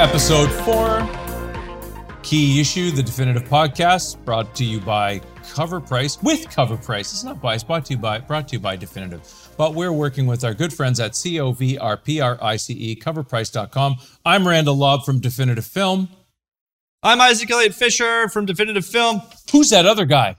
Episode four, key issue, the definitive podcast, brought to you by Covrprice with Covrprice. It's not biased, brought to you by brought to you by Definitive. But we're working with our good friends at C O V R P R I C E, covrprice.com. I'm Randall Lobb from Definitive Film. I'm Isaac Elliott Fisher from Definitive Film. Who's that other guy?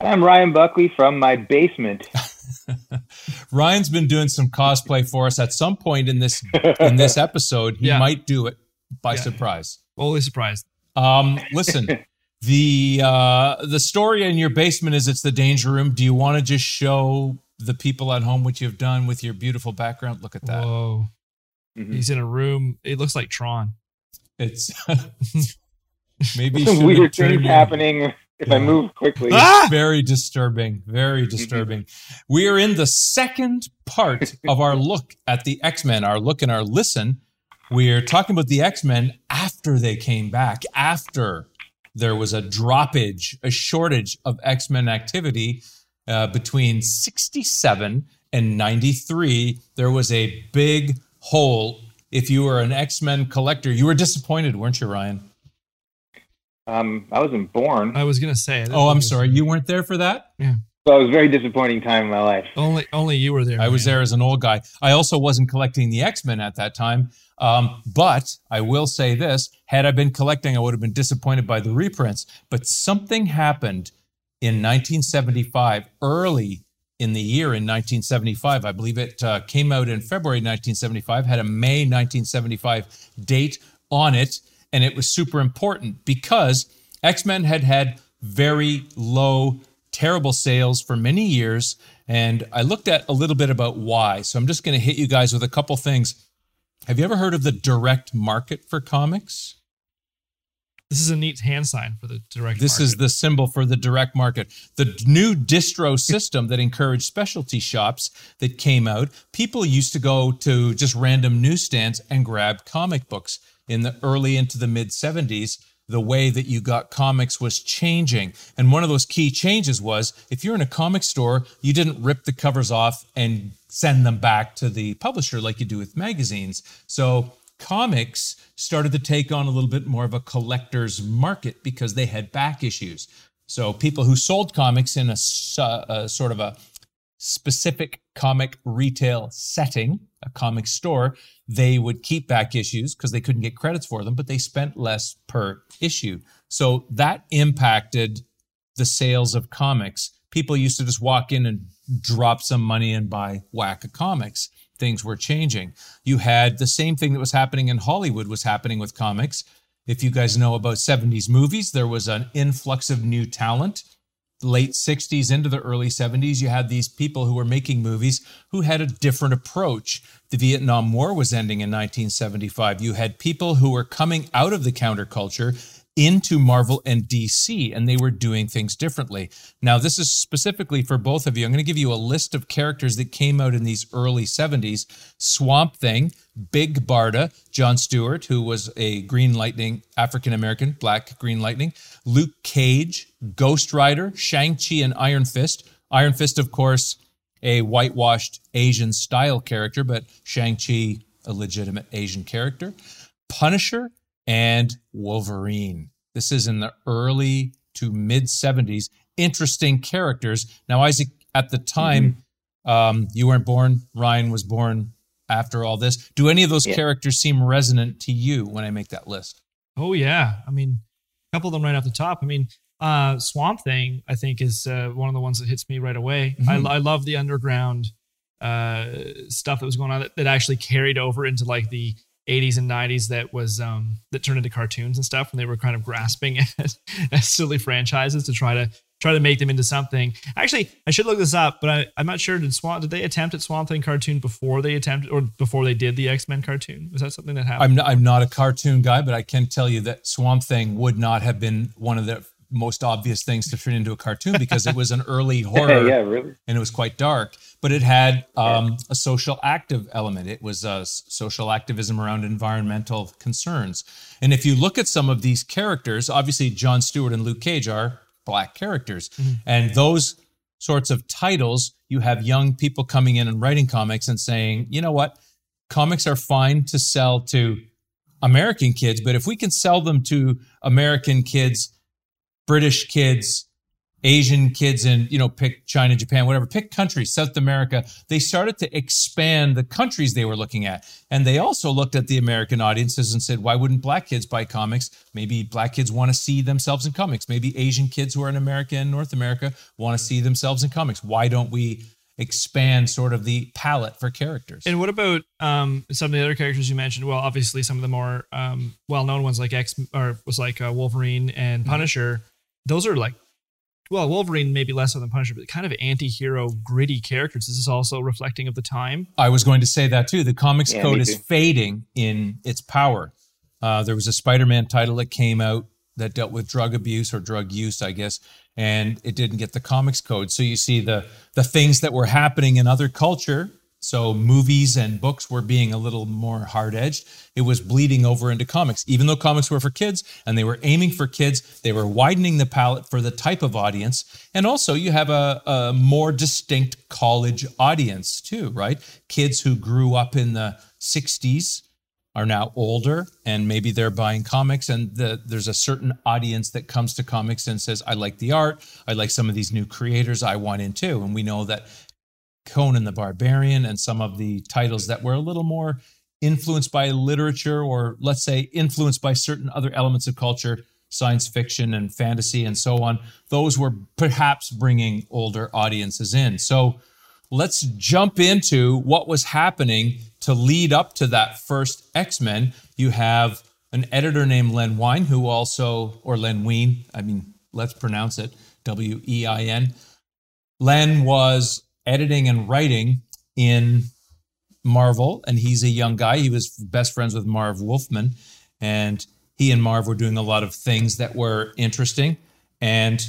I'm Ryan Buckley from my basement. Ryan's been doing some cosplay for us. At some point in this in this episode, he Yeah. might do it by Yeah. surprise. Totally surprised. Um, listen, the uh, the story in your basement is it's the danger room. Do you want to just show the people at home what you've done with your beautiful background? Look at that. Whoa. Mhm. He's in a room. It looks like Tron. It's maybe Some weird turned things your- happening if I move quickly. Ah! Very disturbing. Very disturbing. We are in the second part of our look at the X Men, our look and our listen. We're talking about the X Men after they came back, after there was a droppage, a shortage of X Men activity uh, between 67 and 93. There was a big hole. If you were an X Men collector, you were disappointed, weren't you, Ryan? Um, I wasn't born, I was gonna say. I Oh, I'm sorry. You weren't there for that? So it was a very disappointing time in my life. Only, only you were there. I was there as an old guy. I also wasn't collecting the X Men at that time. Um, but I will say this had I been collecting, I would have been disappointed by the reprints. But something happened in 1975, early in the year in 1975. I believe it uh, came out in February 1975, had a May 1975 date on it. And it was super important because X Men had had very low terrible sales for many years. And I looked at a little bit about why. So I'm just going to hit you guys with a couple things. Have you ever heard of the direct market for comics? This is a neat hand sign for the direct. This is the symbol for the direct market. The new distro system that encouraged specialty shops that came out, people used to go to just random newsstands and grab comic books. In the early into the mid 70s, the way that you got comics was changing. And one of those key changes was if you're in a comic store, you didn't rip the covers off and send them back to the publisher like you do with magazines. So comics started to take on a little bit more of a collector's market because they had back issues. So people who sold comics in a, a sort of a specific comic retail setting, a comic store, they would keep back issues because they couldn't get credits for them, but they spent less per issue. So that impacted the sales of comics. People used to just walk in and drop some money and buy whack of comics. Things were changing. You had the same thing that was happening in Hollywood was happening with comics. If you guys know about 70s movies, there was an influx of new talent late 60s into the early 70s, you had these people who were making movies who had a different approach. The Vietnam War was ending in 1975. You had people who were coming out of the counterculture into Marvel and DC, and they were doing things differently. Now, this is specifically for both of you. I'm going to give you a list of characters that came out in these early 70s Swamp Thing, Big Barda, John Stewart, who was a Green Lantern, African American, Black Green Lantern, Luke Cage, Ghost Rider, Shang-Chi, and Iron Fist. Iron Fist, of course, a whitewashed Asian style character, but Shang-Chi, a legitimate Asian character. Punisher and Wolverine. This is in the early to mid 70s. Interesting characters. Now, Isaac, at the time, um, you weren't born. Ryan was born after all this. Do any of those Yeah. characters seem resonant to you when I make that list? Oh yeah. I mean, a couple of them right off the top. I mean, uh, Swamp Thing, I think, is uh, one of the ones that hits me right away. Mhm. I, I love the underground uh, stuff that was going on that, that actually carried over into like the 80s and 90s that was um, that turned into cartoons and stuff, and they were kind of grasping at, at silly franchises to try to try to make them into something. Actually, I should look this up, but I, I'm not sure. Did Swamp did they attempt at Swamp Thing cartoon before they attempted or before they did the X Men cartoon? Was that something that happened? I'm not, I'm not a cartoon guy, but I can tell you that Swamp Thing would not have been one of the most obvious things to turn into a cartoon because it was an early horror yeah, really. and it was quite dark, but it had um, a social active element. It was uh, social activism around environmental concerns. And if you look at some of these characters, obviously John Stewart and Luke Cage are black characters, and those sorts of titles, you have young people coming in and writing comics and saying, you know what, comics are fine to sell to American kids, but if we can sell them to American kids, British kids, Asian kids and, you know, pick China, Japan, whatever, pick countries, South America. They started to expand the countries they were looking at. And they also looked at the American audiences and said, why wouldn't black kids buy comics? Maybe black kids want to see themselves in comics. Maybe Asian kids who are in America and North America want to see themselves in comics. Why don't we expand sort of the palette for characters? And what about um, some of the other characters you mentioned? Well, obviously some of the more um, well-known ones like X or was like uh, Wolverine and Mm-hmm. Punisher. Those are like well, Wolverine maybe less so than Punisher, but kind of anti-hero, gritty characters. This is also reflecting of the time? I was going to say that too. The comics Yeah, code is fading in its power. Uh, there was a Spider-Man title that came out that dealt with drug abuse or drug use, I guess, and it didn't get the comics code. So you see the the things that were happening in other culture. So movies and books were being a little more hard edged. It was bleeding over into comics. Even though comics were for kids and they were aiming for kids, they were widening the palette for the type of audience. And also, you have a, a more distinct college audience too, right? Kids who grew up in the 60s are now older and maybe they're buying comics and the, there's a certain audience that comes to comics and says i like the art i like some of these new creators i want in too and we know that conan the barbarian and some of the titles that were a little more influenced by literature or let's say influenced by certain other elements of culture science fiction and fantasy and so on those were perhaps bringing older audiences in so let's jump into what was happening to lead up to that first X-Men. You have an editor named Len Wein, who also, or Len Wein, I mean, let's pronounce it W E I N. Len was editing and writing in Marvel, and he's a young guy. He was best friends with Marv Wolfman, and he and Marv were doing a lot of things that were interesting. And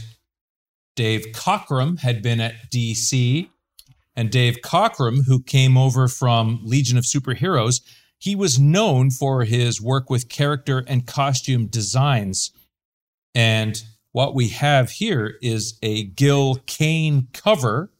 Dave Cockrum had been at DC and Dave Cockrum, who came over from Legion of Superheroes, he was known for his work with character and costume designs. And what we have here is a Gil Kane cover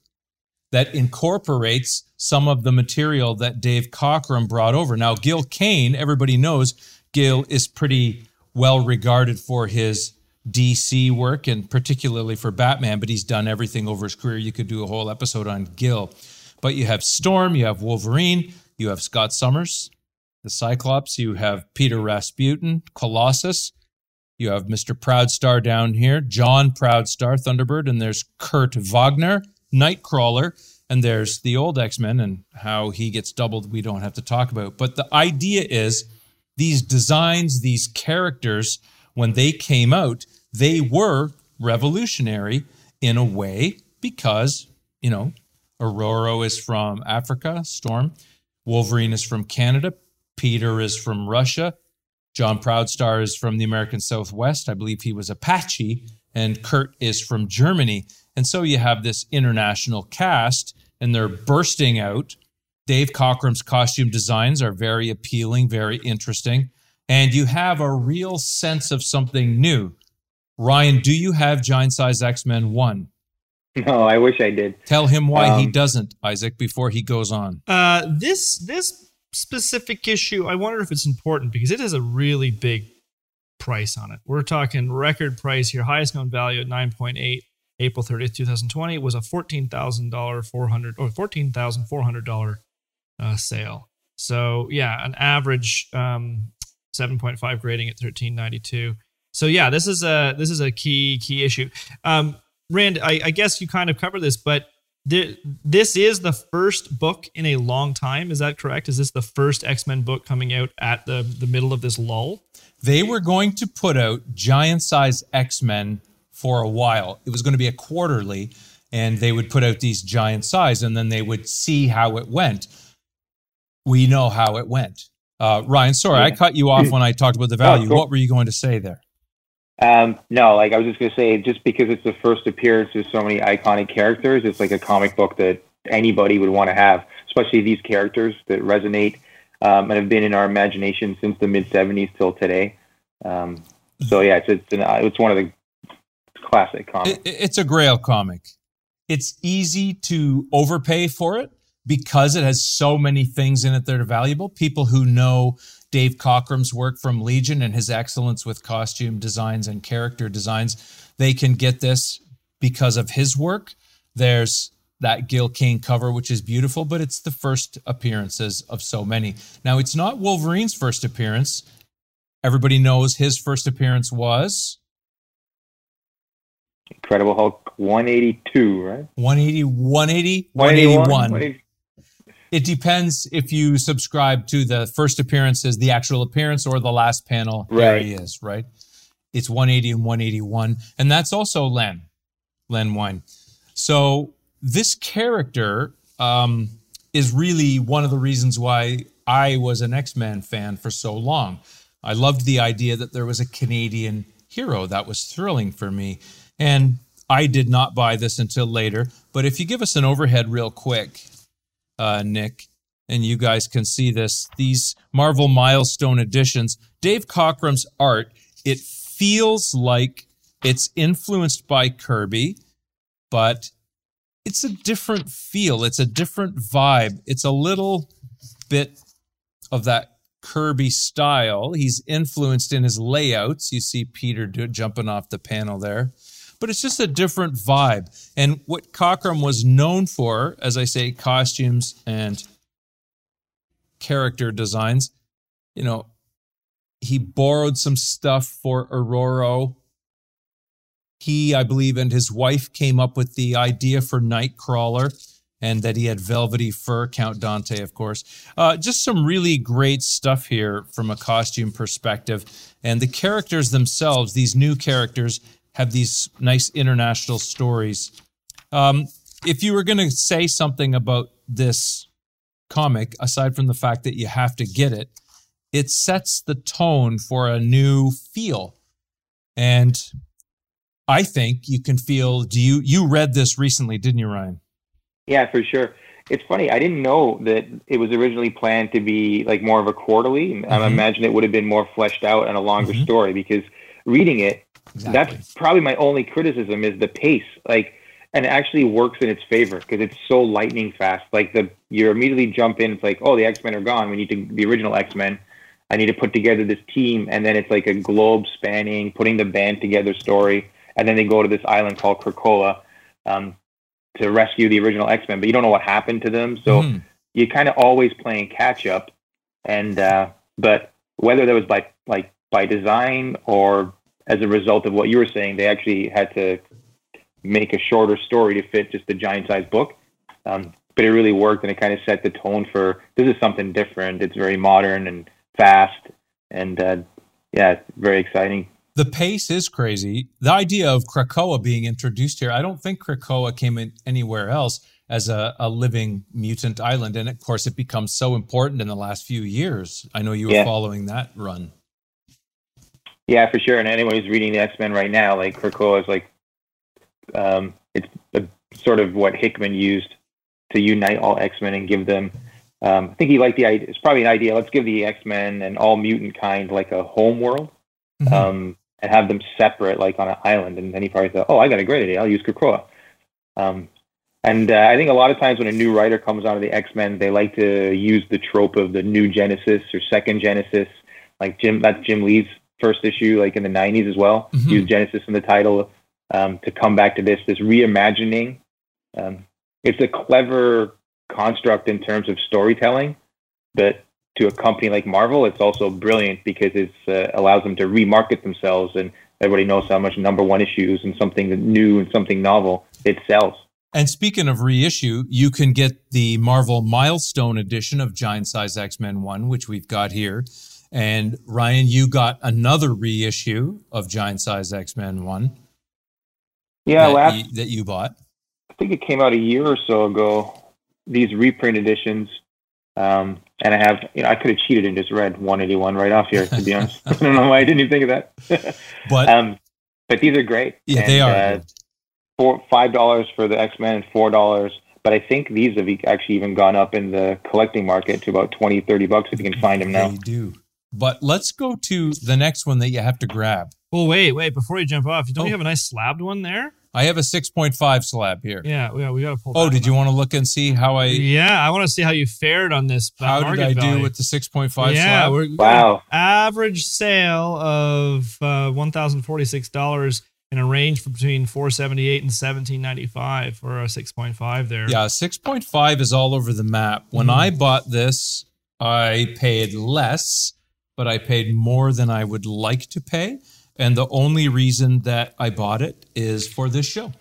that incorporates some of the material that Dave Cockrum brought over. Now, Gil Kane, everybody knows Gil is pretty well regarded for his DC work and particularly for Batman, but he's done everything over his career. You could do a whole episode on Gil. But you have Storm, you have Wolverine, you have Scott Summers, the Cyclops, you have Peter Rasputin, Colossus, you have Mr. Proudstar down here, John Proudstar, Thunderbird, and there's Kurt Wagner, Nightcrawler, and there's the old X Men and how he gets doubled, we don't have to talk about. But the idea is these designs, these characters, when they came out, they were revolutionary in a way because, you know, Ororo is from Africa, Storm. Wolverine is from Canada. Peter is from Russia. John Proudstar is from the American Southwest. I believe he was Apache. And Kurt is from Germany. And so you have this international cast, and they're bursting out. Dave Cockrum's costume designs are very appealing, very interesting. And you have a real sense of something new. Ryan, do you have Giant Size X Men 1? No, I wish I did. Tell him why he Um, doesn't, Isaac, before he goes on. Uh, this this specific issue, I wonder if it's important because it has a really big price on it. We're talking record price here, highest known value at nine point eight. April thirtieth, two thousand twenty, was a fourteen thousand dollar four hundred or fourteen thousand four hundred dollar uh, sale. So yeah, an average um, seven point five grading at thirteen ninety two. So yeah, this is a this is a key key issue. Um, Rand, I, I guess you kind of covered this, but th- this is the first book in a long time. Is that correct? Is this the first X Men book coming out at the the middle of this lull? They were going to put out giant size X Men for a while. It was going to be a quarterly, and they would put out these giant size, and then they would see how it went. We know how it went. Uh, Ryan, sorry, I cut you off when I talked about the value. cool. What were you going to say there? Um, no, like I was just gonna say, just because it's the first appearance of so many iconic characters, it's like a comic book that anybody would want to have, especially these characters that resonate um, and have been in our imagination since the mid '70s till today. Um, so yeah, it's it's, an, uh, it's one of the classic comic. It, it's a Grail comic. It's easy to overpay for it because it has so many things in it that are valuable. People who know Dave Cockrum's work from Legion and his excellence with costume designs and character designs. They can get this because of his work. There's that Gil Kane cover, which is beautiful, but it's the first appearances of so many. Now, it's not Wolverine's first appearance. Everybody knows his first appearance was Incredible Hulk 182, right? 180, 180, 181. 181. It depends if you subscribe to the first appearance as the actual appearance or the last panel. There Right. he is, right? It's 180 and 181. And that's also Len, Len Wein. So this character um, is really one of the reasons why I was an X Men fan for so long. I loved the idea that there was a Canadian hero. That was thrilling for me. And I did not buy this until later. But if you give us an overhead real quick, uh, Nick, and you guys can see this, these Marvel Milestone editions, Dave Cockrum's art, it feels like it's influenced by Kirby, but it's a different feel. It's a different vibe. It's a little bit of that Kirby style. He's influenced in his layouts. You see Peter do, jumping off the panel there. But it's just a different vibe. And what Cockrum was known for, as I say, costumes and character designs, you know, he borrowed some stuff for Ororo. He, I believe, and his wife came up with the idea for Nightcrawler and that he had velvety fur, Count Dante, of course. Uh, just some really great stuff here from a costume perspective. And the characters themselves, these new characters, have these nice international stories. Um, if you were going to say something about this comic, aside from the fact that you have to get it, it sets the tone for a new feel. And I think you can feel. Do you you read this recently, didn't you, Ryan? Yeah, for sure. It's funny. I didn't know that it was originally planned to be like more of a quarterly. I Mhm. imagine it would have been more fleshed out and a longer Mhm. story because reading it, that's probably my only criticism is the pace. Like, and it actually works in its favor because it's so lightning fast. Like the you immediately jump in. It's like, oh, the X Men are gone. We need to the original X Men. I need to put together this team, and then it's like a globe spanning, putting the band together story, and then they go to this island called Krakoa um, to rescue the original X Men, but you don't know what happened to them, so Mhm. you're kind of always playing catch up. And uh, but whether that was by like by design or as a result of what you were saying, they actually had to make a shorter story to fit just the giant size book. Um, but it really worked, and it kind of set the tone for this is something different. It's very modern and fast, and uh, yeah, very exciting. The pace is crazy. The idea of Krakoa being introduced here, I don't think Krakoa came in anywhere else as a, a living mutant island. And of course, it becomes so important in the last few years. I know you were Yeah. following that run. Yeah, for sure. And anyone who's reading the X Men right now, like Krakoa is like, um, it's a, sort of what Hickman used to unite all X Men and give them. Um, I think he liked the idea. It's probably an idea. Let's give the X Men and all mutant kind like a home world, Mhm. um, and have them separate, like on an island. And then he probably thought, "Oh, I got a great idea. I'll use Krakoa." Um, and uh, I think a lot of times when a new writer comes out of the X Men, they like to use the trope of the new Genesis or second Genesis. Like Jim, that's Jim Lee's first issue, like in the '90s as well. Mhm. Use Genesis in the title um, to come back to this, this reimagining. Um, it's a clever construct in terms of storytelling, but to a company like Marvel, it's also brilliant because it uh, allows them to remarket themselves, and everybody knows how much number one issues and something new and something novel it sells. And speaking of reissue, you can get the Marvel Milestone edition of Giant Size X Men 1, which we've got here. And Ryan, you got another reissue of Giant Size X Men 1 Yeah, that, last you, that you bought. I think it came out a year or so ago. These reprint editions, um, and I have, you know, I could have cheated and just read 181 right off here. To be honest, I don't know why I didn't even think of that. But um, but these are great. yeah, they are. Uh, four five dollars for the X Men and four dollars. But I think these have actually even gone up in the collecting market to about 20, 30 bucks if you can find them now. They do. But let's go to the next one that you have to grab. Well, wait, wait. Before you jump off, don't Oh. you have a nice slabbed one there? I have a 6.5 slab here. Yeah, yeah, we got to pull. Oh, did you want to look and see how I Yeah, I want to see how you fared on this. uh, how did market I do with the 6.5 yeah, slab? we're Wow. average sale of uh, one thousand forty six dollars in a range for between four seventy eight and seventeen ninety five for a six point five there. Yeah, 6.5 is all over the map. When Mhm. I bought this, I paid less, but I paid more than I would like to pay. And the only reason that I bought it is for this show.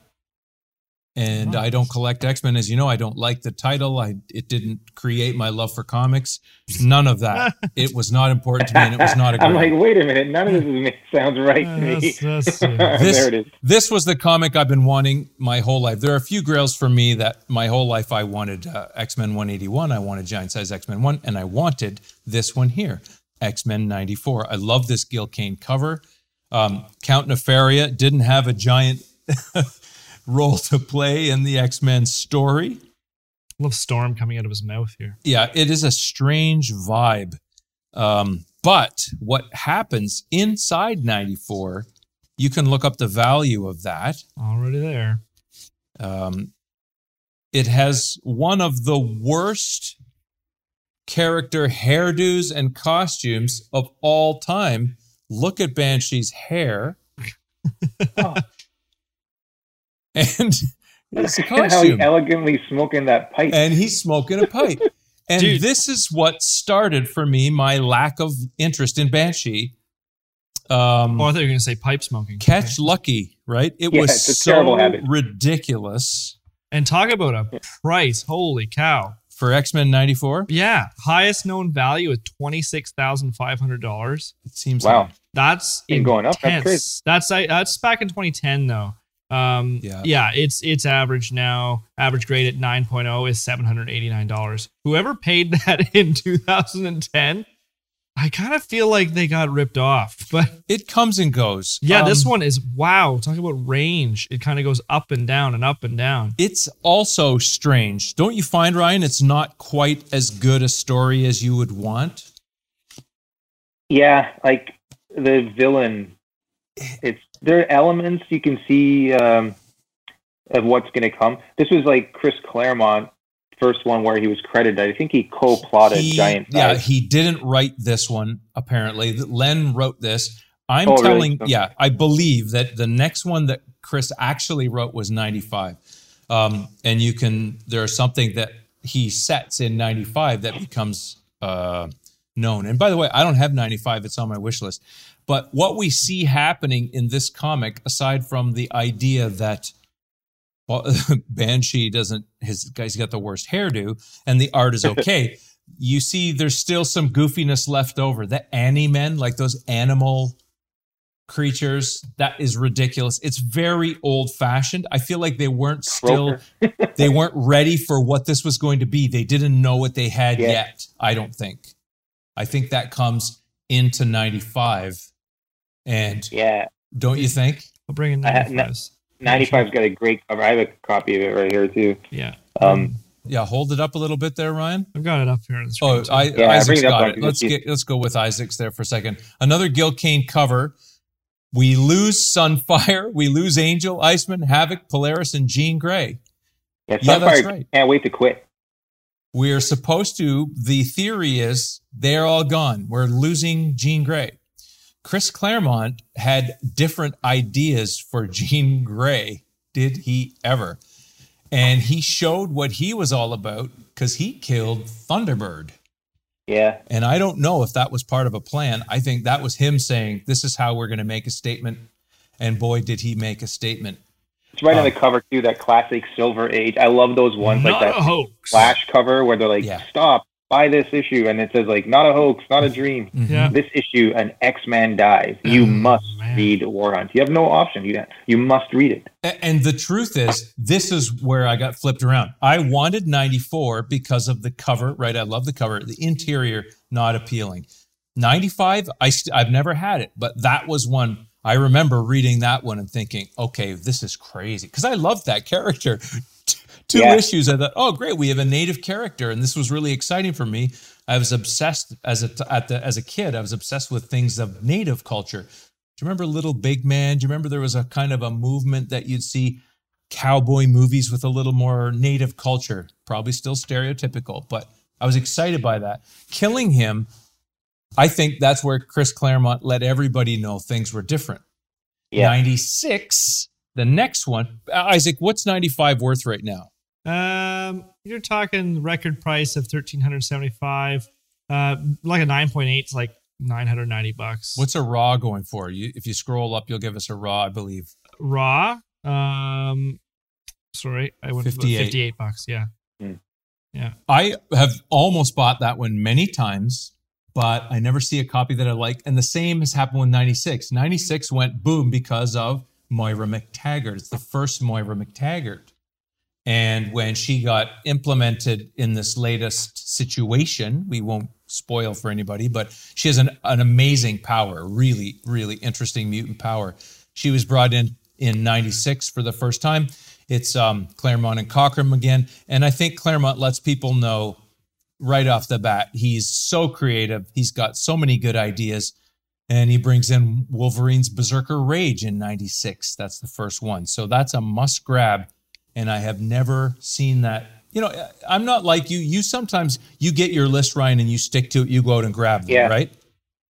And. I don't collect X Men, as you know. I don't like the title. I it didn't create my love for comics. None of that. it was not important to me, and it was not a. I'm like, wait a minute, none of this sounds right to me. that's- that's, uh, This- there it is. this was the comic I've been wanting my whole life. There are a few grails for me that my whole life I wanted uh, X Men 181, I wanted Giant Size X Men 1, and I wanted this one here, X Men 94. I love this Gil Kane cover. Um, Count Nefaria didn't have a giant role to play in the X Men story. love Storm coming out of his mouth here. Yeah, it is a strange vibe. Um, but what happens inside 94, you can look up the value of that. Already there. Um, it has one of the worst character hairdos and costumes of all time. Look at Banshee's hair. Oh. and it's a How he elegantly smoking that pipe. and he's smoking a pipe. And Dude. this is what started for me my lack of interest in Banshee. Um, Oh, I thought you were going to say pipe smoking. Catch Lucky, right? It Yeah, was so ridiculous And talk about a price. Holy cow. For X Men '94. Yeah. Highest known value is $26,500. It seems Wow. like- That's Been going up. That's crazy. That's I- that's back in 2010 though. Um, Yeah. yeah, it's it's average now. Average grade at 9.0 is $789. Whoever paid that in 2010, I kind of feel like they got ripped off. But it comes and goes. yeah, this Um, one is wow. Talk about range. It kind of goes up and down and up and down. It's also strange, don't you find, Ryan? It's not quite as good a story as you would want. Yeah, like the villain. It's there are elements you can see um, of what's going to come. This was like Chris Claremont first one where he was credited. I think he co-plotted He- Giant yeah, he didn't write this one. Apparently, Len wrote this. I'm Oh, really? telling, Okay. yeah, I believe that the next one that Chris actually wrote was 95. Um, and you can, there's something that he sets in 95 that becomes uh, known. And by the way, I don't have 95, it's on my wish list. But what we see happening in this comic, aside from the idea that Banshee doesn't, his guy's got the worst hairdo and the art is okay. you see, there's still some goofiness left over. The Ani-Men, like those animal creatures, that is ridiculous. It's very old fashioned. I feel like they weren't still, they weren't ready for what this was going to be. They didn't know what they had Yeah. yet, I don't think. I think that comes into 95. And Yeah, don't you think? I'll bring in I ha- 95s. 95's got a great cover. I have a copy of it right here too. Yeah. Um, Yeah, hold it up a little bit there, Ryan. I've got it up here on the screen. Oh, too. I, Yeah, Isaac's bring it got it. Let's Let's get let's go with Isaac's there for a second. Another Gil Kane cover. We lose Sunfire, we lose Angel, Iceman, Havoc, Polaris, and Jean Grey. yeah, Yeah, that's right. can't wait to quit. We are supposed to. The theory is they're all gone. We're losing Jean Grey. Chris Claremont had different ideas for Jean Grey. Did he ever? And he showed what he was all about because he killed Thunderbird. Yeah, And I don't know if that was part of a plan. I think that was him saying, this is how we're going to make a statement. And boy, did he make a statement. it's right on Um, the cover too. That classic Silver Age. I love those ones like that hoax. flash cover where they're like, Yeah. "Stop, buy this issue," and it says like, "Not a hoax, not a dream." Mm-hmm. Yeah. This issue, an X Man dies. You Oh, must man. read War Hunt. You have no option. You you must read it. And the truth is, this is where I got flipped around. I wanted 94 because of the cover, right? I love the cover. The interior, not appealing. 95, I st- I've never had it, but that was one. I remember reading that one and thinking, okay, this is crazy. Because I loved that character. Two Yeah. issues, I thought, oh, great, we have a native character. And this was really exciting for me. I was obsessed as a, the, as a kid, I was obsessed with things of native culture. Do you remember Little Big Man? Do you remember there was a kind of a movement that you'd see cowboy movies with a little more native culture. Probably still stereotypical, but I was excited by that. Killing him, I think that's where Chris Claremont let everybody know things were different. Yeah. 96, the next one. Isaac, what's 95 worth right now? Um, you're talking record price of thirteen hundred seventy five. Uh, like a nine point eight, it's like nine hundred ninety bucks. What's a raw going for? You, if you scroll up, you'll give us a raw, I believe. raw? Um, sorry, I went 58. 58. 58 bucks. Yeah. Yeah. I have almost bought that one many times, but I never see a copy that I like. And the same has happened with 96. 96 went boom because of Moira MacTaggert. It's the first Moira MacTaggert. And when she got implemented in this latest situation, we won't spoil for anybody, but she has an, an amazing power, really, really interesting mutant power. She was brought in in 96 for the first time. It's um, Claremont and Cockrum again. And I think Claremont lets people know right off the bat he's so creative. He's got so many good ideas. And he brings in Wolverine's Berserker Rage in 96. That's the first one. So that's a must grab. And I have never seen that. You know, I'm not like you. You sometimes you get your list, Ryan, and you stick to it. You go out and grab them, Yeah. right?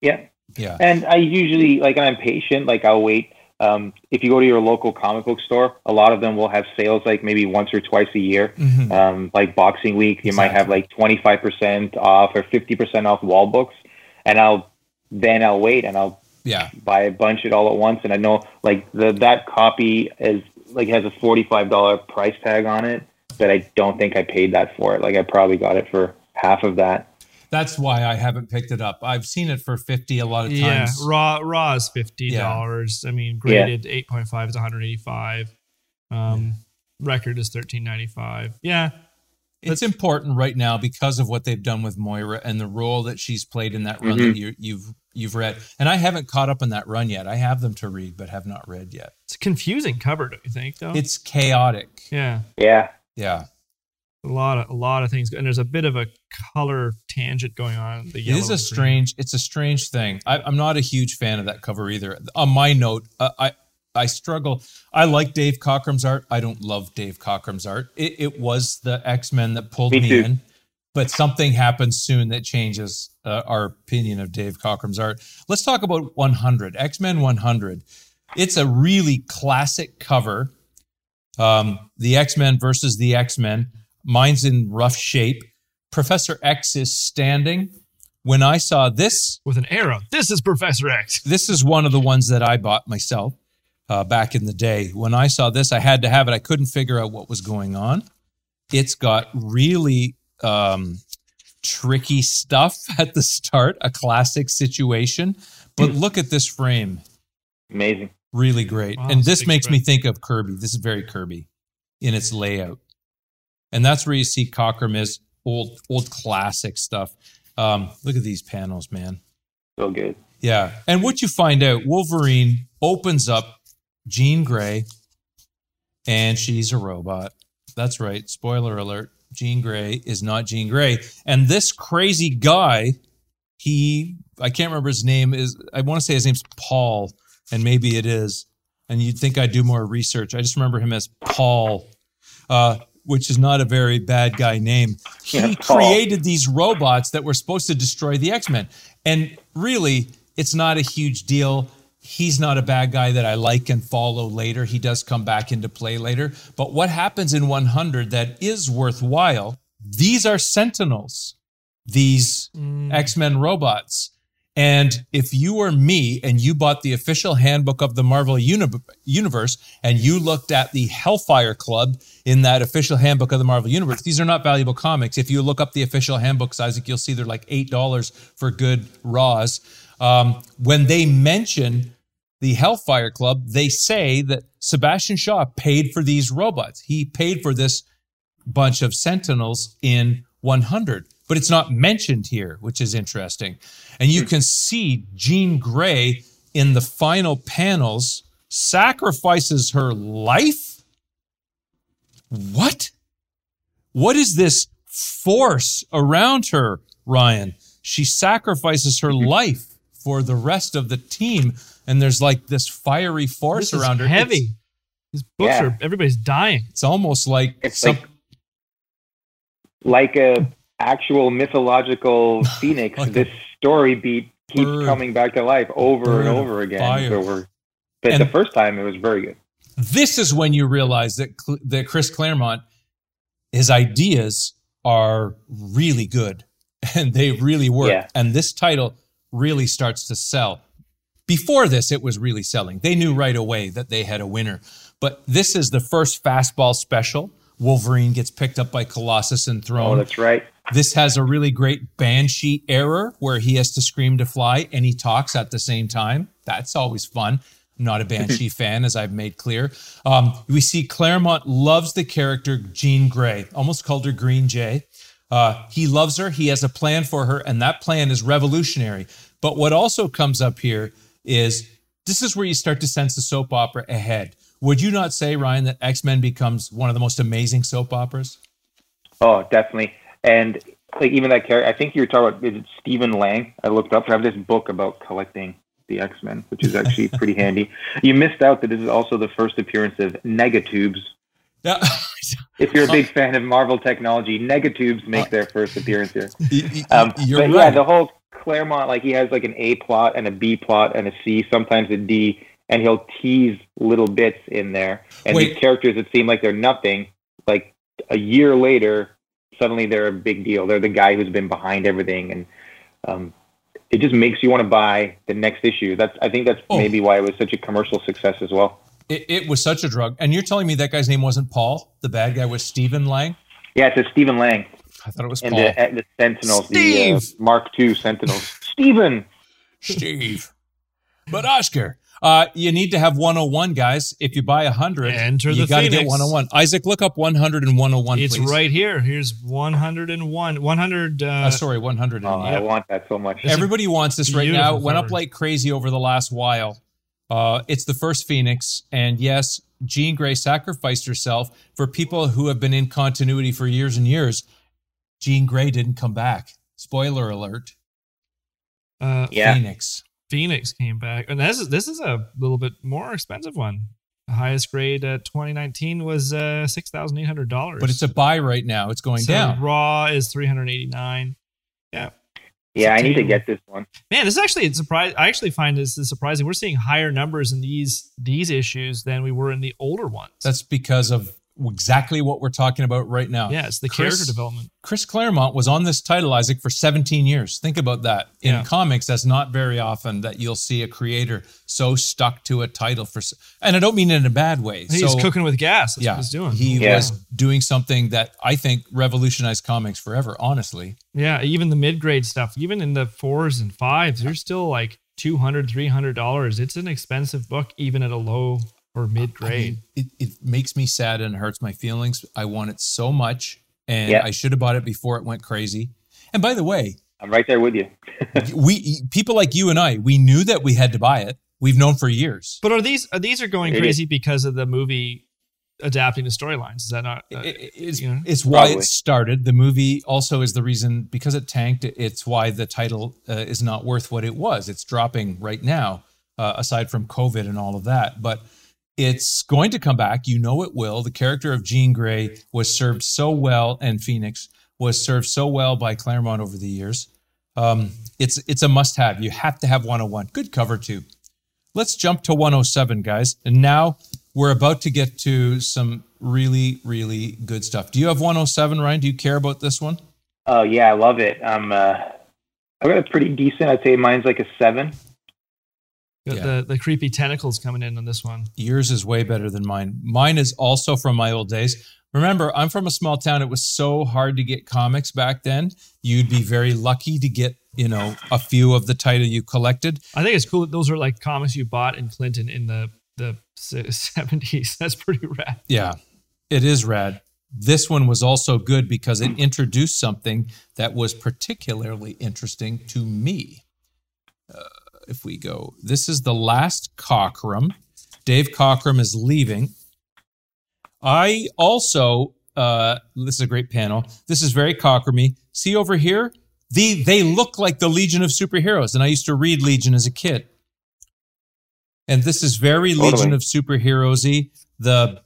Yeah. Yeah. And I usually like I'm patient. Like I'll wait. Um, if you go to your local comic book store, a lot of them will have sales like maybe once or twice a year. Mhm. Um, like Boxing Week, you might have like 25% off or 50% off wall books, and I'll then I'll wait and I'll Yeah. buy a bunch of it all at once. And I know like the that copy is like has a $45 price tag on it, but I don't think I paid that for it. Like I probably got it for half of that. That's why I haven't picked it up. I've seen it for 50 a lot of Yeah. times. Raw raw is fifty dollars. I mean, graded eight point five is one hundred eighty five. Um, record is thirteen ninety five. Yeah. It's important right now because of what they've done with Moira and the role that she's played in that run that you, you've you've read. And I haven't caught up on that run yet. I have them to read, but have not read yet. It's a confusing cover, don't you think? Though. It's chaotic. yeah. Yeah. Yeah, A lot of a lot of things, and there's a bit of a color tangent going on. The it yellow is a green. strange. It's a strange thing. I, I'm not a huge fan of that cover either. On my note, uh, I I struggle. I like Dave Cockrum's art. I don't love Dave Cockrum's art. It, it was the X Men that pulled Me me, in, but something happens soon that changes uh, our opinion of Dave Cockrum's art. Let's talk about 100 X Men 100. It's a really classic cover. Um, the X Men versus the X Men. Mine's in rough shape. Professor X is standing. When I saw this, with an arrow. This is Professor X. this is one of the ones that I bought myself uh, back in the day. When I saw this, I had to have it. I couldn't figure out what was going on. It's got really um, tricky stuff at the start, a classic situation. But look at this frame. Amazing. Really great. Wow, and this big makes me think of Kirby. This is very Kirby in its layout. And that's where you see Cockrum is old, old classic stuff. Um, look at these panels, man. So good. Yeah. And what you find out, Wolverine opens up Jean Grey and she's a robot. That's right. Spoiler alert. Jean Grey is not Jean Grey. And this crazy guy, he, I can't remember his name, is, I want to say his name's Paul, and maybe it is. And you'd think I'd do more research. I just remember him as Paul, uh, which is not a very bad guy name. He Yeah, created these robots that were supposed to destroy the X Men. And really, it's not a huge deal. He's not a bad guy that I like and follow later. He does come back into play later. But what happens in 100 that is worthwhile, these are Sentinels, these mm. X Men robots. And if you were me and you bought the official handbook of the Marvel uni- Universe and you looked at the Hellfire Club in that official handbook of the Marvel Universe, these are not valuable comics. If you look up the official handbooks, Isaac, you'll see they're like $8 for good Raws. Um, when they mention the Hellfire Club, they say that Sebastian Shaw paid for these robots. He paid for this bunch of Sentinels in 100, but it's not mentioned here, which is interesting. And you can see Jean Grey in the final panels sacrifices her life. What? What is this force around her, Ryan? She sacrifices her life for the rest of the team, and there's like this fiery force This is around her. heavy. It's- These books Yeah. are everybody's dying. It's almost like It's some, like like a actual mythological phoenix. Like a this story beat keeps bird- coming back to life over and over again. fire. So we're, but And- the first time it was very good. this is when you realize that Cl- that Chris Claremont, his ideas are really good and they really work. Yeah. And this title really starts to sell. Before this, it was really selling. They knew right away that they had a winner. But this is the first fastball special. Wolverine gets picked up by Colossus and thrown. Oh, thrown. that's right. This has a really great Banshee error where he has to scream to fly and he talks at the same time. That's always fun. I'm not a Banshee fan, as I've made clear. Um, we see Claremont loves the character Jean Grey, almost called her Green Jay. Uh, he loves her. He has a plan for her, and that plan is revolutionary. But what also comes up here is this is where you start to sense the soap opera ahead. Would you not say, Ryan, that X Men becomes one of the most amazing soap operas? Oh, definitely. And like even that character, I think you were talking about is it Stephen Lang? I looked up. I have this book about collecting the X Men, which is actually pretty handy. You missed out that this is also the first appearance of Negatubes. Yeah. If you're a big fan of Marvel technology, Negatubes make their first appearance here. Um, You're but right. yeah, the whole Claremont, like he has like an A plot and a B plot and a C, sometimes a D, and he'll tease little bits in there. And Wait. these characters that seem like they're nothing, like a year later, suddenly they're a big deal. They're the guy who's been behind everything, and um, it just makes you want to buy the next issue. That's I think that's Oh. maybe why it was such a commercial success as well. It, it was such a drug. And you're telling me that guy's name wasn't Paul? The bad guy was Stephen Lang? Yeah, it's a Stephen Lang I thought it was and Paul. the, and the Sentinels, the uh, Steve! Mark II Sentinels. Stephen. Steve. But Oscar, uh, you need to have 101, guys. If you buy 100, Enter you the got to get 101. Isaac, look up 100 and 101, It's please. right here. Here's 101. 100. Uh, Uh, sorry, 100. Oh, I want that so much. Everybody wants this right now. It went up like crazy over the last while. Uh, it's the first Phoenix, and yes, Jean Grey sacrificed herself for people who have been in continuity for years and years. Jean Grey didn't come back. Spoiler alert. uh, Yeah. Phoenix. Phoenix came back, and this is this is a little bit more expensive one. The highest grade uh, 2019 was uh, six thousand eight hundred dollars. But it's a buy right now. It's going so down. Raw is 389. Yeah, Yeah, I need to get this one. man, this is actually it's surprise. I actually find this is surprising. We're seeing higher numbers in these these issues than we were in the older ones. That's because of exactly what we're talking about right now. yeah, it's the Chris- character development. Chris Claremont was on this title, Isaac, for 17 years. Think about that. In Yeah. comics, that's not very often that you'll see a creator so stuck to a title for, and I don't mean it in a bad way. He's so, cooking with gas. That's yeah, what he's doing. he Yeah. was doing something that I think revolutionized comics forever. Honestly, Yeah, even the mid grade stuff, even in the fours and fives, you're still like 200 $300. It's an expensive book, even at a low or mid I grade. mean, it, it makes me sad and hurts my feelings. I want it so much, and Yeah. I should have bought it before it went crazy. And by the way, I'm right there with you. we people like you and I, we knew that we had to buy it. We've known for years. but are these are these are going It crazy because of the movie adapting the storylines? Is that not? Uh, It- it's, you know? it's why Probably. it started. The movie also is the reason because it tanked. It's why the title uh, is not worth what it was. It's dropping right now, uh, aside from COVID and all of that. But it's going to come back. You know it will. The character of Jean Grey was served so well, and Phoenix was served so well by Claremont over the years. Um, it's it's a must have. You have to have 101. Good cover too. Let's jump to 107, guys. And now we're about to get to some really, really good stuff. Do you have 107, Ryan? Do you care about this one? Oh yeah, I love it. I'm uh, I got a pretty decent. I'd say mine's like a seven. Got Yeah. the, the creepy tentacles coming in on this one. Yours is way better than mine. Mine is also from my old days. Remember, I'm from a small town. It was so hard to get comics back then. You'd be very lucky to get, you know, a few of the title you collected. I think it's cool that those are like comics you bought in Clinton in the the seventies. That's pretty rad. Yeah, it is rad. This one was also good because it introduced something that was particularly interesting to me. Uh, if we go, this is the last Cockrum. Dave Cockrum is leaving. I also, uh, this is a great panel. This is very Cockramy. See over here? The, they look like the Legion of Superheroes. And I used to read Legion as a kid. And this is very Totally. Legion of Superheroes y. The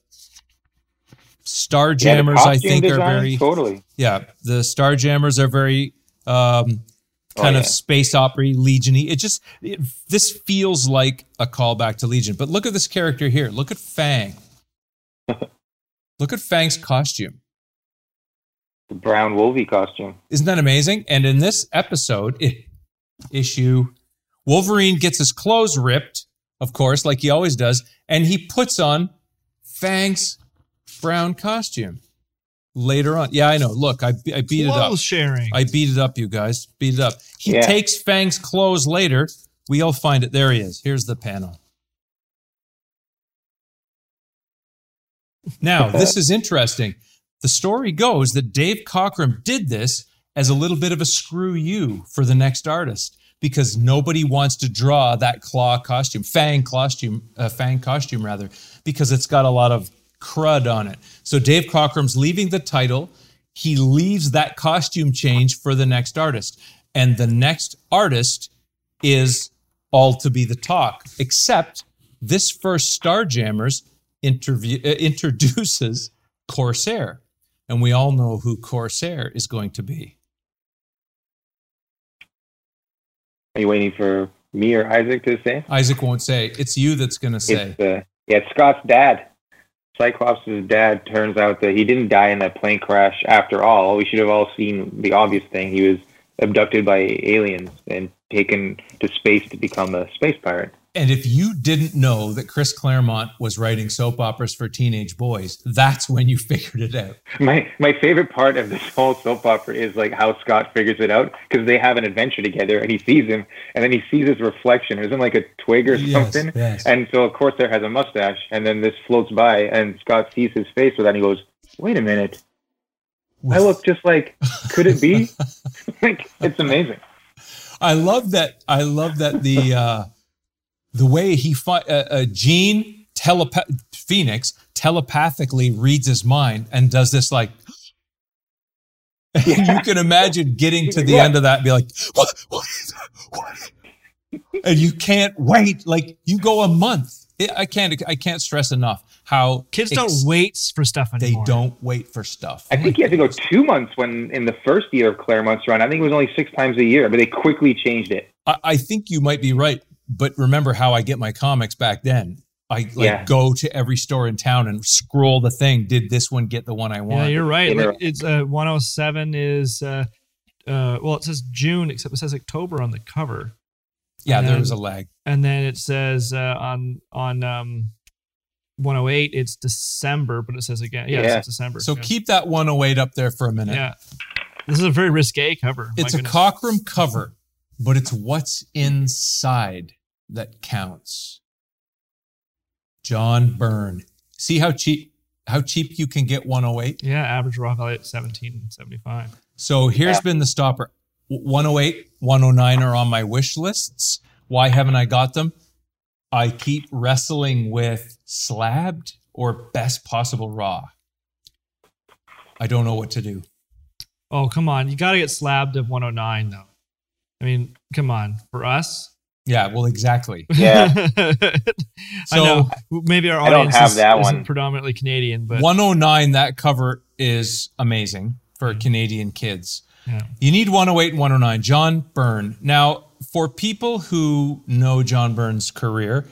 Yeah, Starjammers, I costume think, are very totally. yeah. The Starjammers are very um, Oh, kind of space opera Legion-y. It just it, this feels like a callback to Legion. But look at this character here. Look at Fang. look at Fang's costume. The brown Wolvie costume. Isn't that amazing? And in this episode, i issue, Wolverine gets his clothes ripped, of course, like he always does, and he puts on Fang's brown costume later on. Yeah, I know. Look, I, I beat it up. Clothes sharing. I beat it up, you guys. Beat it up. He Yeah. takes Fang's clothes later. We all find it. There he is. Here's the panel. Now, this is interesting. The story goes that Dave Cockrum did this as a little bit of a screw you for the next artist because nobody wants to draw that claw costume, Fang costume, uh, Fang costume rather, because it's got a lot of crud on it. So Dave Cockrum's leaving the title. He leaves that costume change for the next artist, and the next artist is all to be the talk. Except this first Starjammers interview uh, introduces Corsair, and we all know who Corsair is going to be. Are you waiting for me or Isaac to say? Isaac won't say. It's you that's going to say. It's uh, yeah, it's Scott's dad. Cyclops' dad turns out that he didn't die in that plane crash after all. We should have all seen the obvious thing. He was abducted by aliens and taken to space to become a space pirate. And if you didn't know that Chris Claremont was writing soap operas for teenage boys, that's when you figured it out. My my favorite part of this whole soap opera is like how Scott figures it out because they have an adventure together and he sees him and then he sees his reflection. It was in like a twig or Yes, something. yes. And so of course there has a mustache and then this floats by and Scott sees his face with that and he goes, Wait a minute. I look just like could it be? like it's amazing. I love that. I love that the uh, the way he fi- uh, uh, Gene telepa- Phoenix telepathically reads his mind and does this like. And you can imagine getting to the Yeah. end of that and be like, what? What is that? What? And you can't wait. Like you go a month. It, I can't. I can't stress enough how Kids don't ex- wait for stuff anymore. They don't wait for stuff. I think you had to go two months when in the first year of Claremont's run. I think it was only six times a year, but they quickly changed it. I, I think you might be right, but remember how I get my comics back then. I like Yeah. go to every store in town and scroll the thing. Did this one get the one I want? Yeah, you're right. Inter- Look, it's uh, 107 is uh, uh, well, it says June, except it says October on the cover, yeah, and there then- was a lag. and then it says uh, on on um, 108 it's December, but it says again, yeah, Yeah. it's December. So yeah. keep that 108 up there for a minute. yeah. This is a very risque cover. It's a goodness. Cockrum cover, but it's what's inside that counts. John Byrne. See how cheap how cheap you can get 108? Yeah, average raw value at 1775. So here's Yeah. been the stopper. 108, 109 are on my wish lists. Why haven't I got them? I keep wrestling with slabbed or best possible raw. I don't know what to do. Oh, come on. You got to get slabbed of 109 though. I mean, come on. For us? Yeah, well, exactly. Yeah. I So- know. Maybe our I don't audience have is, that isn't one. predominantly Canadian, but 109, that cover is amazing for Canadian kids. yeah. You need 108 and 109. John Byrne. Now, for people who know John Byrne's career,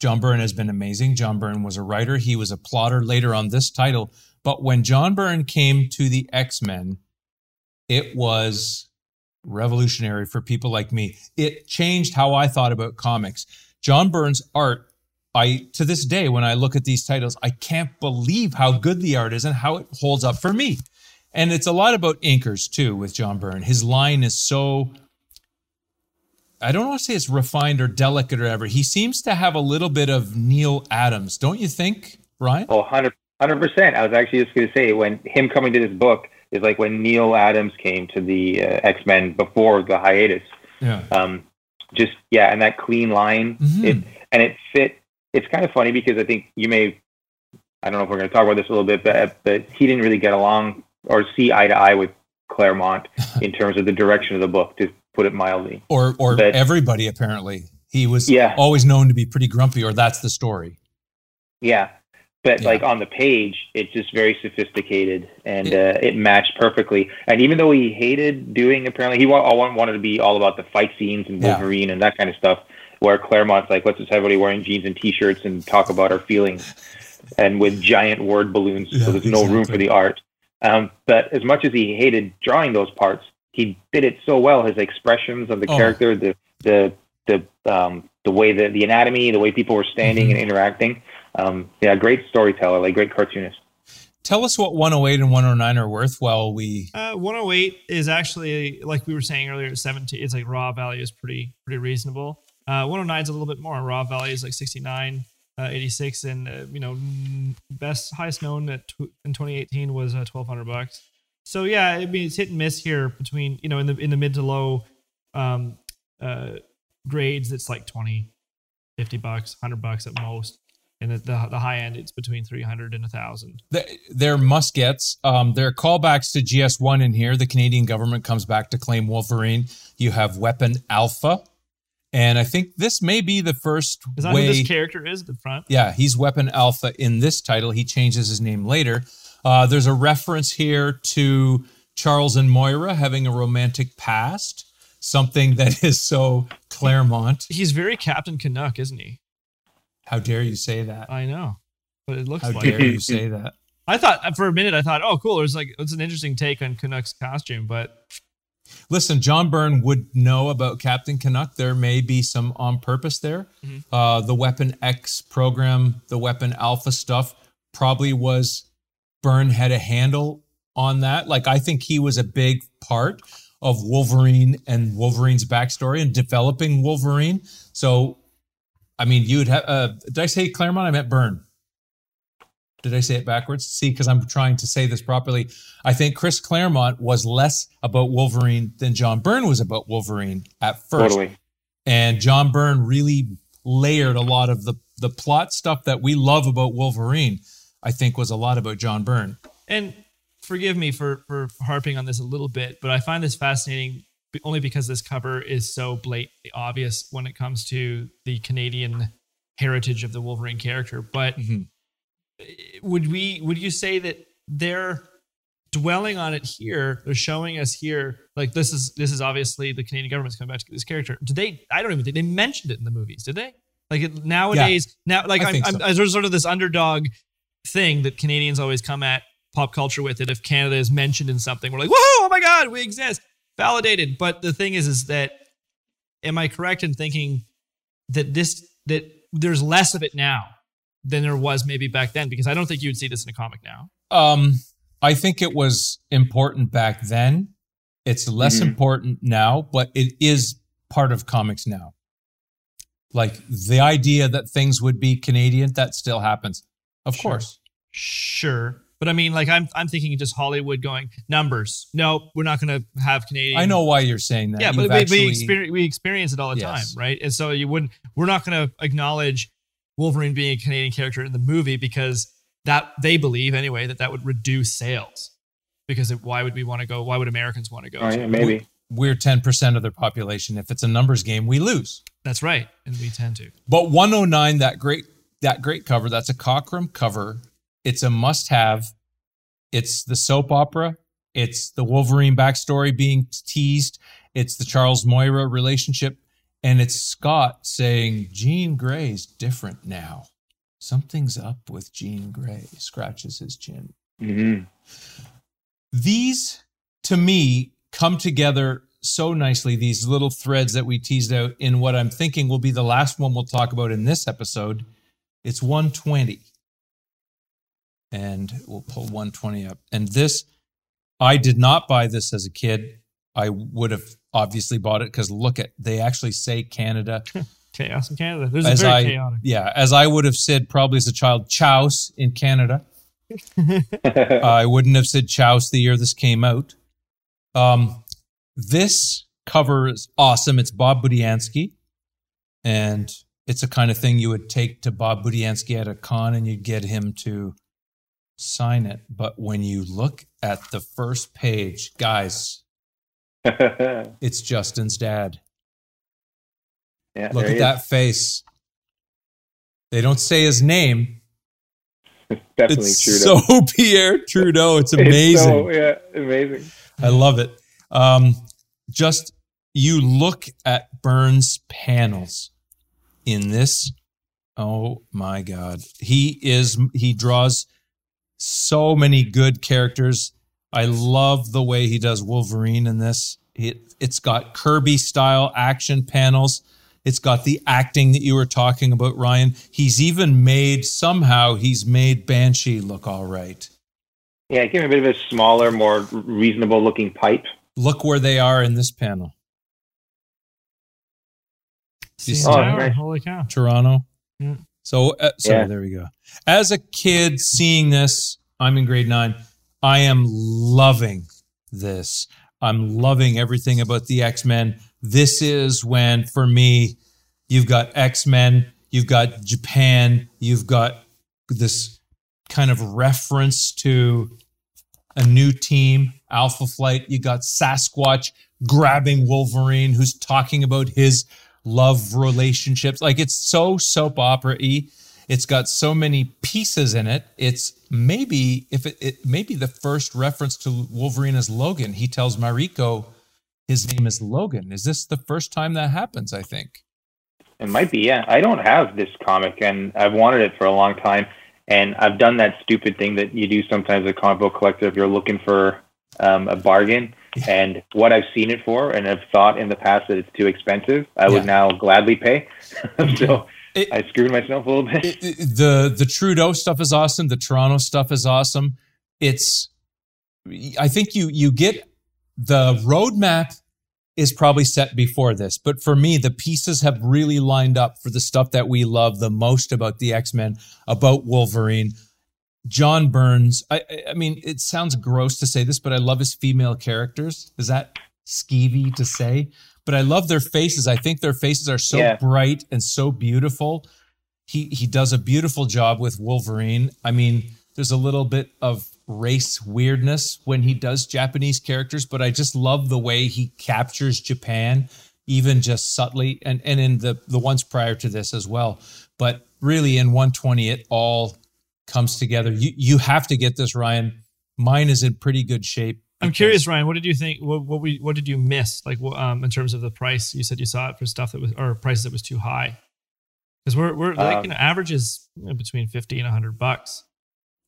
John Byrne has been amazing. John Byrne was a writer, he was a plotter later on this title. But when John Byrne came to the X Men, it was revolutionary for people like me. It changed how I thought about comics. John Byrne's art, I to this day when I look at these titles, I can't believe how good the art is and how it holds up for me. And it's a lot about inkers too with John Byrne. His line is so I don't want to say it's refined or delicate or whatever. He seems to have a little bit of Neal Adams, don't you think, Ryan? Oh, 100 percent. I was actually just going to say when him coming to this book is like when Neal Adams came to the uh, X Men before the hiatus. Yeah. Um, just yeah, and that clean line, Mhm. it, and it fit. It's kind of funny because I think you may. I don't know if we're going to talk about this a little bit, but but he didn't really get along or see eye to eye with Claremont in terms of the direction of the book, to put it mildly. Or or But- everybody apparently. He was Yeah. always known to be pretty grumpy, or that's the story. Yeah, but Yeah. like on the page, it's just very sophisticated and uh, it matched perfectly. And even though he hated doing, apparently he wa- all wanted to be all about the fight scenes and Yeah. Wolverine and that kind of stuff. Where Claremont's like, let's just have everybody wearing jeans and t-shirts and talk about our feelings, and with giant word balloons, Yeah, so there's no room for the art. Um, but as much as he hated drawing those parts, he did it so well. His expressions of the Oh. character, the the the um, the way that the anatomy, the way people were standing Mhm. and interacting. Um, yeah, great storyteller, like great cartoonist. Tell us what 108 and 109 are worth while we. Uh, 108 is actually like we were saying earlier, 17. It's like raw value is pretty pretty reasonable. Uh, 109 is a little bit more. Raw value is like 69, uh, 86, and uh, you know best highest known at tw- in 2018 was uh, 1200 bucks. So yeah, I mean it's hit and miss here between you know in the in the mid to low um, uh, grades. It's like 20, 50 bucks, 100 bucks at most. And the, the, the high end, it's between 300 and 1,000. They're must gets. Um, there are callbacks to GS1 in here. The Canadian government comes back to claim Wolverine. You have Weapon Alpha. And I think this may be the first Is that way. who this character is at the front? Yeah, he's Weapon Alpha in this title. He changes his name later. Uh, there's a reference here to Charles and Moira having a romantic past, something that is so Claremont. He's very Captain Canuck, isn't he? How dare you say that? I know, but it looks How like. dare it. you say that? I thought for a minute, I thought, oh, cool. There's like it's an interesting take on Canuck's costume, but Listen, John Byrne would know about Captain Canuck. There may be some on purpose there. Mhm. Uh, the Weapon X program, the Weapon Alpha stuff, probably was Byrne had a handle on that. Like, I think he was a big part of Wolverine and Wolverine's backstory and developing Wolverine. So, I mean, you would have, uh, did I say Claremont? I meant Byrne. Did I say it backwards? See, because I'm trying to say this properly. I think Chris Claremont was less about Wolverine than John Byrne was about Wolverine at first. Totally. And John Byrne really layered a lot of the, the plot stuff that we love about Wolverine, I think was a lot about John Byrne. and forgive me for for harping on this a little bit, but I find this fascinating be- only because this cover is so blatantly obvious when it comes to the Canadian heritage of the Wolverine character. But Mhm. would we would you say that they're dwelling on it here they're showing us here like this is this is obviously the canadian government's coming back to get this character did they i don't even think they mentioned it in the movies did they like it, nowadays now like I I'm, think I'm, so. there's sort of this underdog thing that canadians always come at pop culture with it if canada is mentioned in something we're like whoa oh my god we exist validated but the thing is is that am i correct in thinking that this that there's less of it now than there was maybe back then because I don't think you would see this in a comic now. Um, I think it was important back then. It's less Mhm. important now, but it is part of comics now. Like the idea that things would be Canadian, that still happens. Of Sure. course. Sure. But I mean, like I'm I'm thinking just Hollywood going numbers. No, we're not going to have Canadian. I know why you're saying that. Yeah, but You've we, actually- we, experience, we experience it all the Yes. time, right? And so you wouldn't. We're not going to acknowledge Wolverine being a Canadian character in the movie because that they believe anyway that that would reduce sales. Because it, why would we want to go? Why would Americans want to go? Oh, to- yeah, maybe. we're 10% of their population. If it's a numbers game, we lose. That's right, and we tend to. But 109, that great that great cover, that's a Cockrum cover. It's a must-have. It's the soap opera. It's the Wolverine backstory being teased. It's the Charles Moira relationship. And it's Scott saying, Jean Grey's different now. Something's up with Jean Grey. Scratches his chin. hmm These, to me, come together so nicely. These little threads that we teased out in what I'm thinking will be the last one we'll talk about in this episode. It's 120. And we'll pull 120 up. And this, I did not buy this as a kid. I would have obviously bought it because look at, they actually say Canada. Chaos in Canada. This is As very I- chaotic. Yeah, as I would have said probably as a child, Chouse in Canada. I wouldn't have said Chouse the year this came out. Um, this cover is awesome. It's Bob Budiansky, and it's a kind of thing you would take to Bob Budiansky at a con and you'd get him to sign it. But when you look at the first page, guys, it's Justin's dad. Yeah, Look at that face. They don't say his name. Definitely it's true. so Pierre Trudeau. It's amazing. so, yeah, amazing. I love it. Um, just you look at Byrne's panels in this. Oh my God, he is he draws so many good characters. I love the way he does Wolverine in this. It it's got Kirby style action panels. It's got the acting that you were talking about, Ryan. He's even made somehow he's made Banshee look all right. Yeah, give him a bit of a smaller, more reasonable looking pipe. Look where they are in this panel. See- Oh, nice. Holy cow. Toronto. Yeah. So, uh, sorry, Yeah. there we go. As a kid seeing this, I'm in grade nine. I am loving this. I'm loving everything about the X Men. This is when, for me, you've got X Men, you've got Japan, you've got this kind of reference to a new team, Alpha Flight. You got Sasquatch grabbing Wolverine, who's talking about his love relationships. Like it's so soap opera y. It's got so many pieces in it. It's maybe if it, it maybe the first reference to Wolverine as Logan. He tells Mariko his name is Logan. Is this the first time that happens? I think. It might be, yeah. I don't have this comic, and I've wanted it for a long time. And I've done that stupid thing that you do sometimes as a comic book collector if you're looking for um, a bargain. And what I've seen it for, and have thought in the past that it's too expensive, I would now gladly pay. so It- I screwed myself a little bit. it- it- the the Trudeau stuff is awesome. The Toronto stuff is awesome. It's I think you you get the roadmap is probably set before this, but for me, the pieces have really lined up for the stuff that we love the most about the X Men, about Wolverine. John Burns. I I- mean, it sounds gross to say this, but I love his female characters. Is that skeevy to say? But I love their faces. I think their faces are so Yeah. bright and so beautiful he he does a beautiful job with Wolverine. I mean, there's a little bit of race weirdness when he does Japanese characters, but I just love the way he captures Japan, even just subtly, and and in the the ones prior to this as well. But really, in 120, it all comes together. You you have to get this, Ryan. Mine is in pretty good shape. I'm curious, Ryan. What did you think? What what, we, what did you miss? Like, um, in terms of the price, you said you saw it for stuff that was or prices that was too high. Because we're we're like Um, you know average is you know, between fifty and hundred bucks.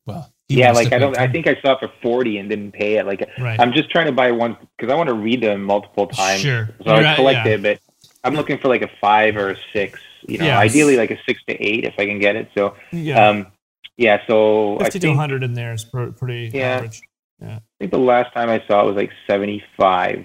Well, yeah, like I don't. been- I think I saw it for forty and didn't pay it. Like Right. I'm just trying to buy one because I want to read them multiple times. Sure. So I You're- collect yeah. it, but I'm looking for like a five or a six. You know, Yes. ideally like a six to eight if I can get it. So, Yeah. um, yeah. So I Fifty to think, hundred in there is pr- pretty Yeah. average. Yeah. I think the last time I saw it was like 75.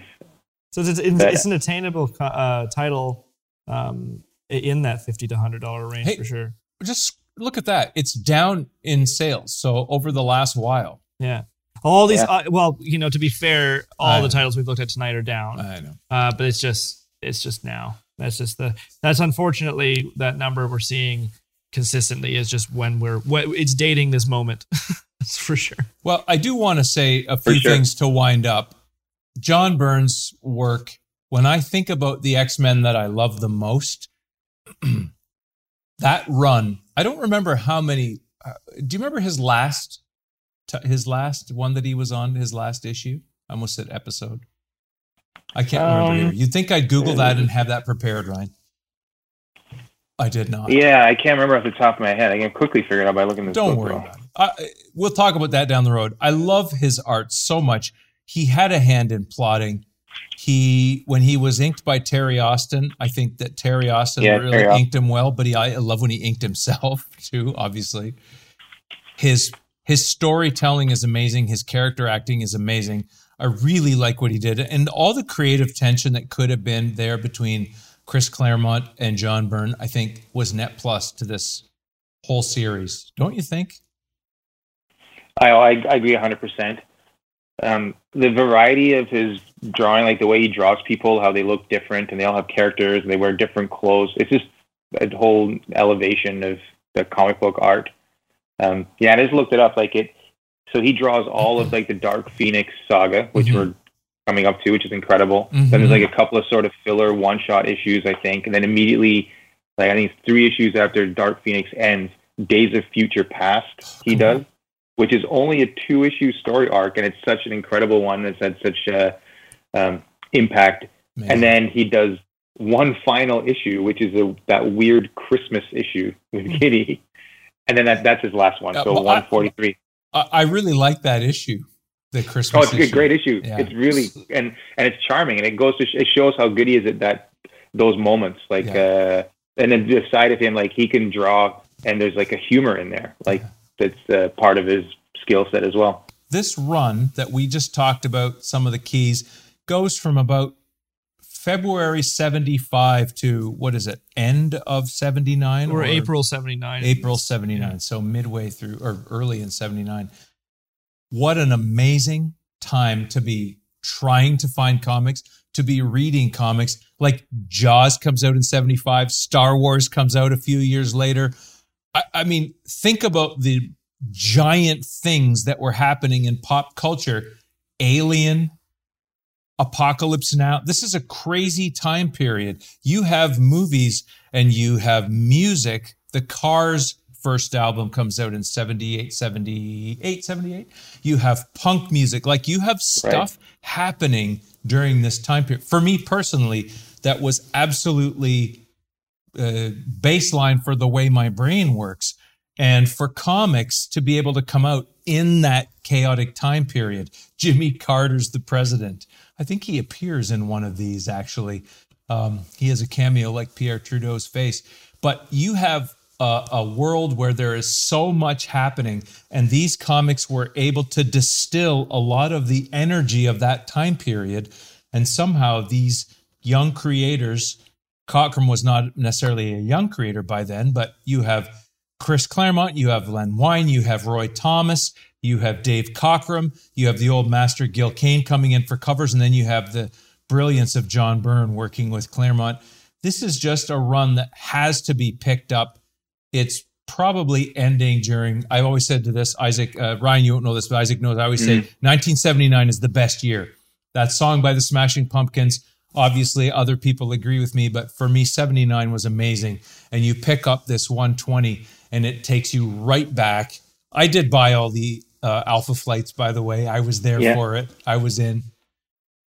So it's it's, But- it's an attainable uh, title um, in that fifty to hundred dollar range Hey. for sure. just look at that. It's down in sales. So over the last while, Yeah. All these, Yeah. uh, well, you know, to be fair, all I the know. titles we've looked at tonight are down. I know. Uh, but it's just it's just now. That's just the that's unfortunately that number we're seeing consistently is just when we're what it's dating this moment. That's for sure. Well, I do want to say a few sure. things to wind up. John Byrne's work, when I think about the X Men that I love the most, that run, I don't remember how many. Uh, do you remember his last, t- his last one that he was on, his last issue? I almost said episode. I can't remember. Um, either. You'd think I'd Google that and have that prepared, Ryan. I did not. Yeah, I can't remember off the top of my head. I can quickly figure it out by looking at this Don't worry though. about it. I, we'll talk about that down the road. I love his art so much. He had a hand in plotting. He when he was inked by Terry Austin, I think that Terry Austin Yeah, really Terry inked him well. But he, I love when he inked himself too. Obviously, his his storytelling is amazing. His character acting is amazing. I really like what he did, and all the creative tension that could have been there between Chris Claremont and John Byrne, I think, was net plus to this whole series. Don't you think? I, I, I agree 100%. Um, the variety of his drawing, like the way he draws people, how they look different and they all have characters and they wear different clothes. It's just a whole elevation of the comic book art. Um, yeah, I just looked it up. Like it, so he draws all of like the Dark Phoenix saga, which Mhm. were coming up too, which is incredible. Mhm. Then there's like a couple of sort of filler one shot issues, I think, and then immediately, like I think it's three issues after Dark Phoenix ends, Days of Future Past he Cool. does, which is only a two issue story arc, and it's such an incredible one that's had such uh, um, impact. Amazing. And then he does one final issue, which is a, that weird Christmas issue with Kitty, and then that, that's his last one. Uh, So well, 143. I, I really like that issue, the Christmas. Oh, it's a great issue. Yeah. It's really and and it's charming, and it goes to sh- it shows how good he is at that those moments. Like, uh, and then the side of him, like he can draw, and there's like a humor in there, like that's uh, part of his skill set as well. this run that we just talked about, some of the keys, goes from about February 75 to what is it, end of 79? Or April 79. April 79. So midway through or early in 79. What an amazing time to be trying to find comics, to be reading comics. Like Jaws comes out in 75, Star Wars comes out a few years later. I, I mean, think about the giant things that were happening in pop culture. Alien, Apocalypse Now. This is a crazy time period. You have movies and you have music. The Cars first album comes out in 78, 78, 78. You have punk music. Like you have stuff happening during this time period. For me personally, that was absolutely uh, baseline for the way my brain works. And for comics to be able to come out in that chaotic time period, Jimmy Carter's the president. I think he appears in one of these actually. Um, he has a cameo like Pierre Trudeau's face. But you have a, a world where there is so much happening, and these comics were able to distill a lot of the energy of that time period. And somehow these young creators, Cockrum was not necessarily a young creator by then, but you have Chris Claremont, you have Len Wein, you have Roy Thomas, you have Dave Cockrum, you have the old master Gil Kane coming in for covers, and then you have the brilliance of John Byrne working with Claremont. This is just a run that has to be picked up. It's probably ending during. I've always said to this, Isaac uh, Ryan, you don't know this, but Isaac knows. I always say 1979 is the best year. That song by the Smashing Pumpkins. Obviously, other people agree with me, but for me, 79 was amazing. And you pick up this 120, and it takes you right back. I did buy all the uh, Alpha flights, by the way. I was there Yeah. for it. I was in.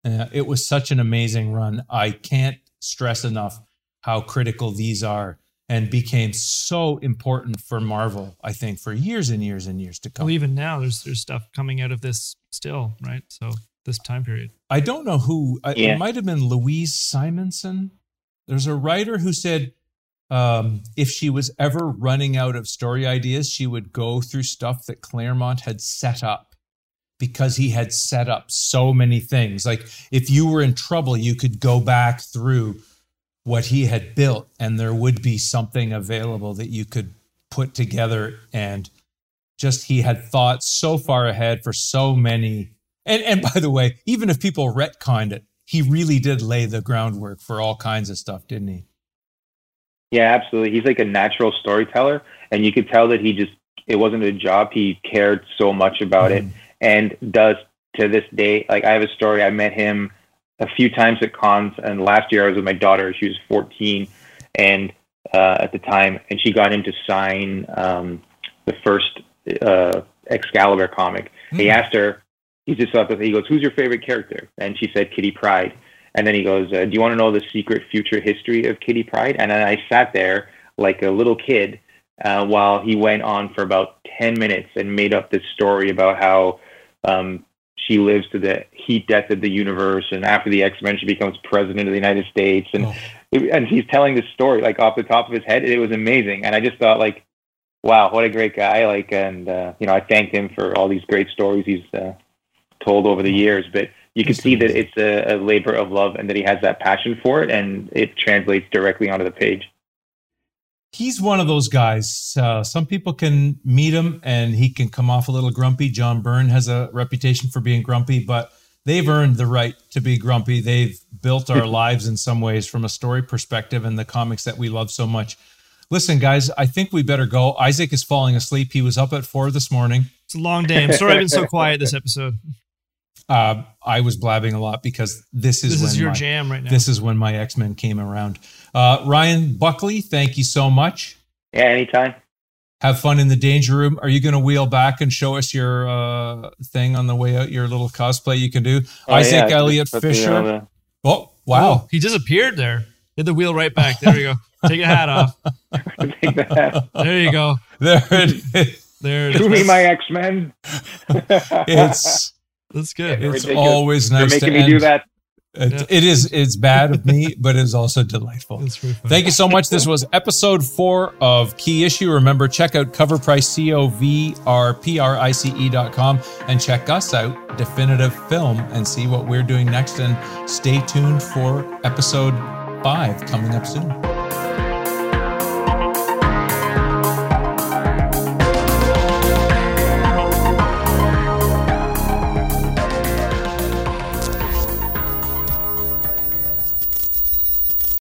Uh, it was such an amazing run. I can't stress enough how critical these are and became so important for Marvel, I think, for years and years and years to come. Well, even now, there's there's stuff coming out of this still, right? So this time period. I don't know who. I, Yeah. It might have been Louise Simonson. There's a writer who said um, if she was ever running out of story ideas, she would go through stuff that Claremont had set up because he had set up so many things. Like if you were in trouble, you could go back through what he had built and there would be something available that you could put together and just he had thought so far ahead for so many and and by the way even if people retconned it he really did lay the groundwork for all kinds of stuff didn't he Yeah, absolutely. He's like a natural storyteller, and you could tell that he just it wasn't a job. He cared so much about it, mm-hmm. and does to this day. Like I have a story. I met him a few times at cons, and last year I was with my daughter. She was 14, and uh, at the time, and she got him to sign um, the first uh, Excalibur comic. He Hmm. asked her. He just thought that he goes, "Who's your favorite character?" And she said Kitty Pryde. And then he goes, uh, "Do you want to know the secret future history of Kitty Pryde?" And then I sat there like a little kid uh, while he went on for about ten minutes and made up this story about how um, she lives to the heat death of the universe, and after the X Men, she becomes president of the United States, and Oh. and he's telling this story like off the top of his head. It was amazing, and I just thought like, wow, what a great guy! Like, and uh, you know, I thanked him for all these great stories he's uh, told over the years, but you can see that it's a, a labor of love and that he has that passion for it and it translates directly onto the page. He's one of those guys uh, some people can meet him and he can come off a little grumpy john byrne has a reputation for being grumpy but they've earned the right to be grumpy they've built our lives in some ways from a story perspective and the comics that we love so much listen guys i think we better go isaac is falling asleep he was up at four this morning It's a long day. I'm sorry I've been so quiet this episode. uh, I was blabbing a lot because this is This when is your my, jam right now. This is when my X Men came around. Uh, Ryan Buckley, thank you so much. Yeah, anytime. Have fun in the danger room. Are you going to wheel back and show us your uh, thing on the way out? Your little cosplay you can do. Oh, Isaac yeah, Elliott just put the, Fisher. uh, the- oh wow! Oh, he disappeared there. Hit the wheel right back. There you go. Take your hat off. take that. There you go. There it is. There it To me, my X Men. It's That's good. Yeah. it's Ridiculous. always You're nice making to me do that. It, Yeah. it is. It's bad of me, but it's also delightful. That's pretty fun. Thank you so much. This was episode four of Key Issue. Remember, check out Covrprice, C O V R P R I C E dot com, and check us out, Definitive Film, and see what we're doing next. And stay tuned for episode five coming up soon.